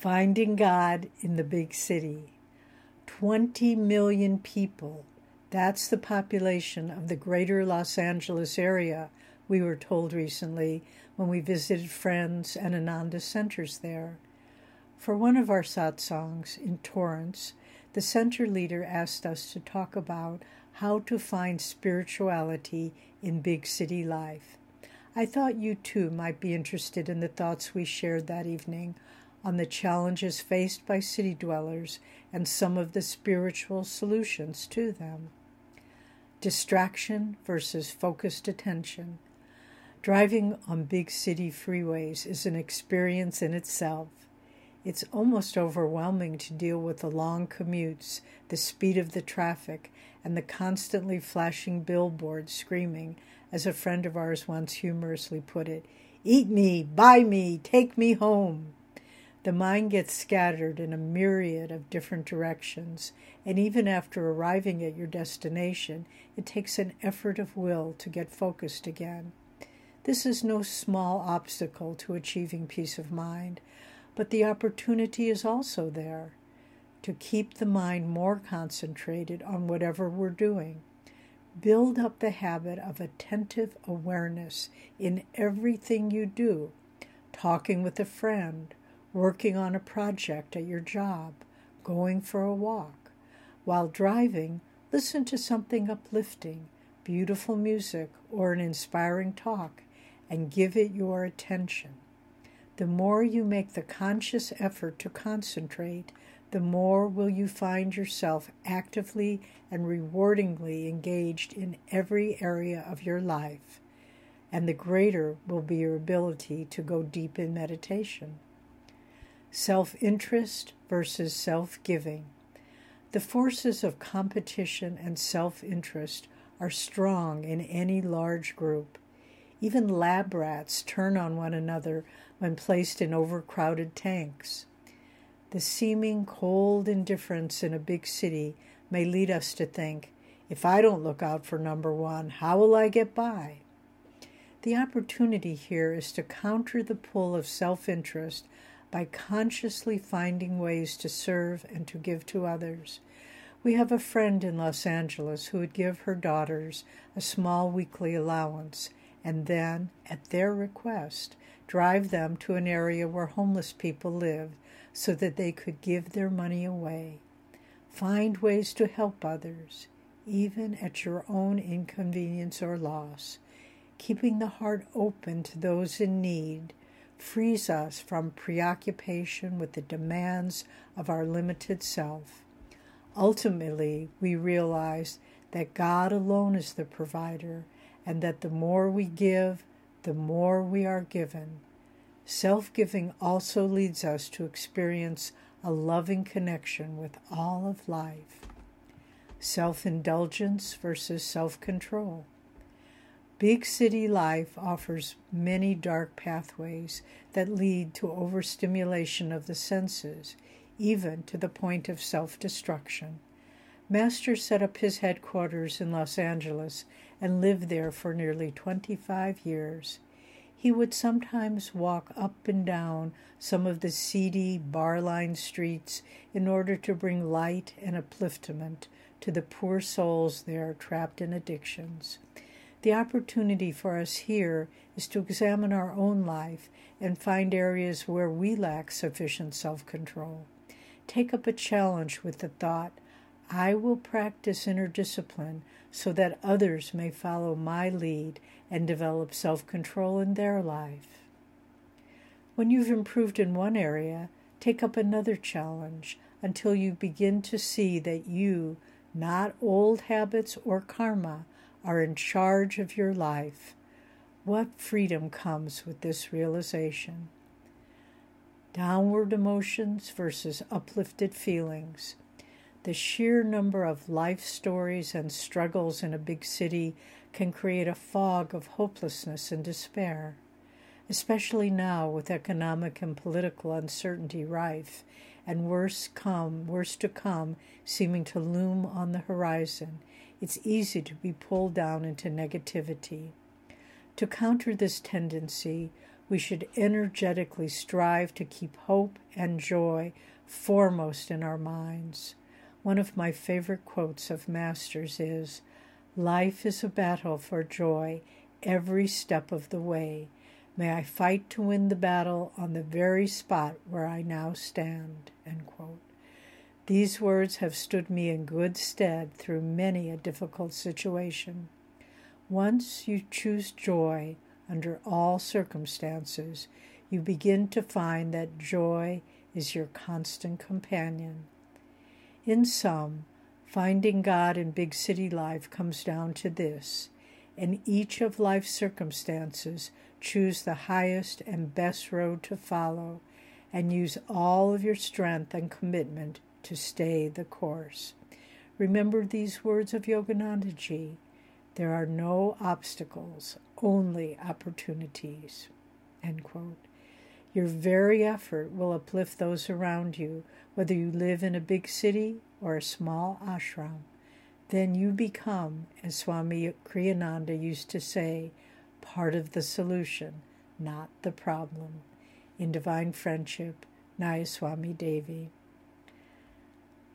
Finding God in the Big City. 20 million people. That's the population of the greater Los Angeles area, we were told recently when we visited friends and Ananda centers there. For one of our satsangs in Torrance, the center leader asked us to talk about how to find spirituality in big city life. I thought you too might be interested in the thoughts we shared that evening on the challenges faced by city dwellers and some of the spiritual solutions to them. Distraction versus focused attention. Driving on big city freeways is an experience in itself. It's almost overwhelming to deal with the long commutes, the speed of the traffic, and the constantly flashing billboards screaming, as a friend of ours once humorously put it, Eat me, buy me, take me home. The mind gets scattered in a myriad of different directions, and even after arriving at your destination, it takes an effort of will to get focused again. This is no small obstacle to achieving peace of mind, but the opportunity is also there to keep the mind more concentrated on whatever we're doing. Build up the habit of attentive awareness in everything you do, talking with a friend, working on a project at your job, going for a walk. While driving, listen to something uplifting, beautiful music, or an inspiring talk, and give it your attention. The more you make the conscious effort to concentrate, the more will you find yourself actively and rewardingly engaged in every area of your life, and the greater will be your ability to go deep in meditation self interest versus self giving. The forces of competition and self interest are strong in any large group. Even lab rats turn on one another when placed in overcrowded tanks. The seeming cold indifference in a big city may lead us to think if I don't look out for number one, how will I get by? The opportunity here is to counter the pull of self interest by consciously finding ways to serve and to give to others. We have a friend in Los Angeles who would give her daughters a small weekly allowance and then, at their request, drive them to an area where homeless people live so that they could give their money away. Find ways to help others, even at your own inconvenience or loss, keeping the heart open to those in need frees us from preoccupation with the demands of our limited self. Ultimately, we realize that God alone is the provider and that the more we give, the more we are given. Self giving also leads us to experience a loving connection with all of life. Self indulgence versus self control. Big city life offers many dark pathways that lead to overstimulation of the senses, even to the point of self destruction. Master set up his headquarters in Los Angeles and lived there for nearly 25 years. He would sometimes walk up and down some of the seedy, bar lined streets in order to bring light and upliftment to the poor souls there trapped in addictions. The opportunity for us here is to examine our own life and find areas where we lack sufficient self control. Take up a challenge with the thought, I will practice inner discipline so that others may follow my lead and develop self control in their life. When you've improved in one area, take up another challenge until you begin to see that you, not old habits or karma, are in charge of your life. What freedom comes with this realization? Downward emotions versus uplifted feelings. The sheer number of life stories and struggles in a big city can create a fog of hopelessness and despair. Especially now with economic and political uncertainty rife, and worse come, worse to come, seeming to loom on the horizon, it's easy to be pulled down into negativity. To counter this tendency, we should energetically strive to keep hope and joy foremost in our minds. One of my favorite quotes of Masters is Life is a battle for joy every step of the way. May I fight to win the battle on the very spot where I now stand. These words have stood me in good stead through many a difficult situation. Once you choose joy, under all circumstances, you begin to find that joy is your constant companion. In sum, finding God in big city life comes down to this in each of life's circumstances, choose the highest and best road to follow and use all of your strength and commitment to stay the course. Remember these words of Yoganandaji there are no obstacles, only opportunities. Your very effort will uplift those around you, whether you live in a big city or a small ashram. Then you become, as Swami Kriyananda used to say, part of the solution, not the problem. In divine friendship, Nayaswami Devi.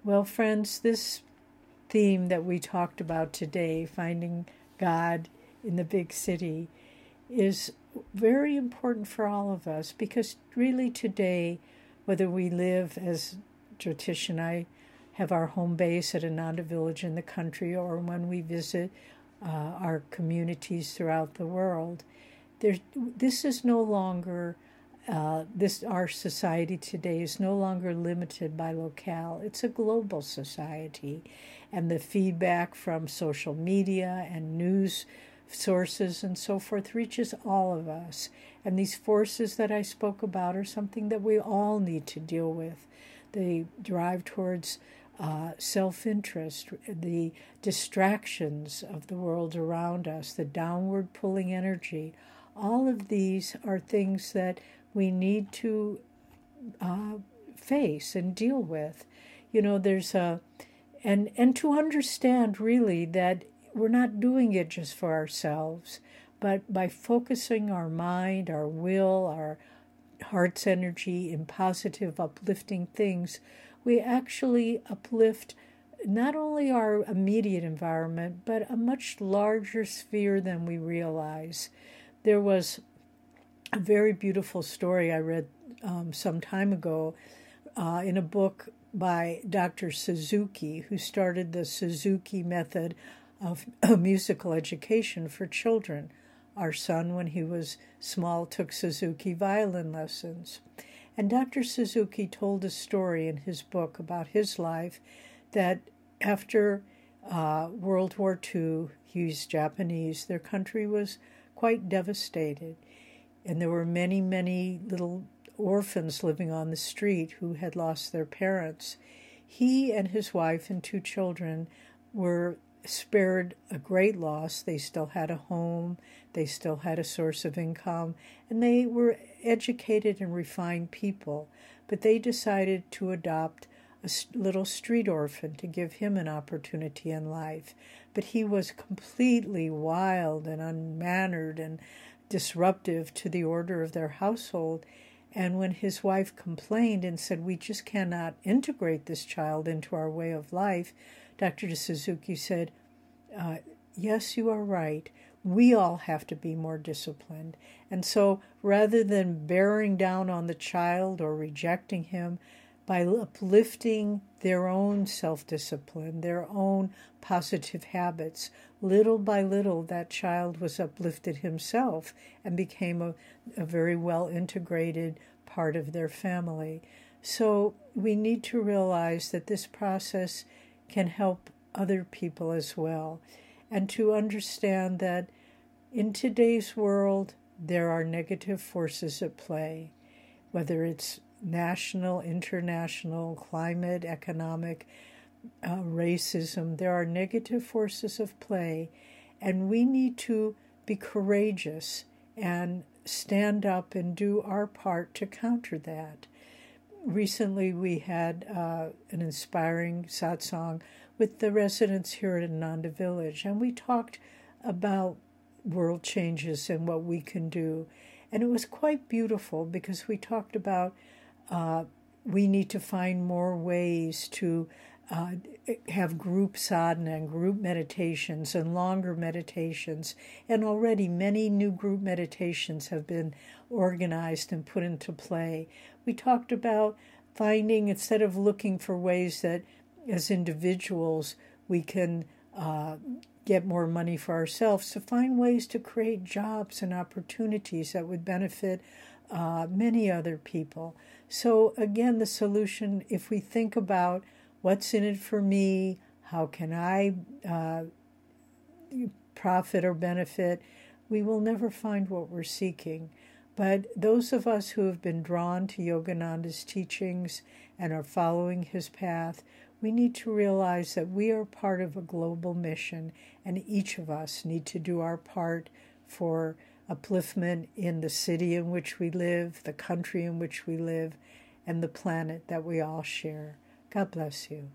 Well, friends, this theme that we talked about today, finding God in the big city, is very important for all of us because really today, whether we live as Jyotish and I have our home base at Ananda Village in the country or when we visit uh, our communities throughout the world, there, this is no longer uh, this our society today is no longer limited by locale. It's a global society, and the feedback from social media and news sources and so forth reaches all of us. And these forces that I spoke about are something that we all need to deal with. They drive towards uh, self interest, the distractions of the world around us, the downward pulling energy. All of these are things that we need to uh, face and deal with. You know, there's a, and, and to understand really that we're not doing it just for ourselves, but by focusing our mind, our will, our heart's energy in positive, uplifting things, we actually uplift not only our immediate environment, but a much larger sphere than we realize. There was a very beautiful story I read um, some time ago uh, in a book by Dr. Suzuki, who started the Suzuki method of musical education for children. Our son, when he was small, took Suzuki violin lessons. And Dr. Suzuki told a story in his book about his life that after uh, World War II, he's Japanese, their country was quite devastated and there were many, many little orphans living on the street who had lost their parents. He and his wife and two children were spared a great loss. They still had a home, they still had a source of income, and they were educated and refined people. But they decided to adopt a little street orphan to give him an opportunity in life. But he was completely wild and unmannered and disruptive to the order of their household. And when his wife complained and said, We just cannot integrate this child into our way of life, Dr. Suzuki said, uh, Yes, you are right. We all have to be more disciplined. And so rather than bearing down on the child or rejecting him, by uplifting their own self discipline, their own positive habits. Little by little, that child was uplifted himself and became a, a very well integrated part of their family. So we need to realize that this process can help other people as well, and to understand that in today's world, there are negative forces at play, whether it's national, international, climate, economic, uh, racism. There are negative forces of play, and we need to be courageous and stand up and do our part to counter that. Recently, we had uh, an inspiring satsang with the residents here at Ananda Village, and we talked about world changes and what we can do. And it was quite beautiful because we talked about uh, we need to find more ways to uh, have group sadhana and group meditations and longer meditations. And already many new group meditations have been organized and put into play. We talked about finding, instead of looking for ways that as individuals we can uh, get more money for ourselves, to find ways to create jobs and opportunities that would benefit uh, many other people. So, again, the solution, if we think about what's in it for me, how can I uh, profit or benefit, we will never find what we're seeking. But those of us who have been drawn to Yogananda's teachings and are following his path, we need to realize that we are part of a global mission, and each of us need to do our part for upliftment in the city in which we live, the country in which we live, and the planet that we all share. God bless you.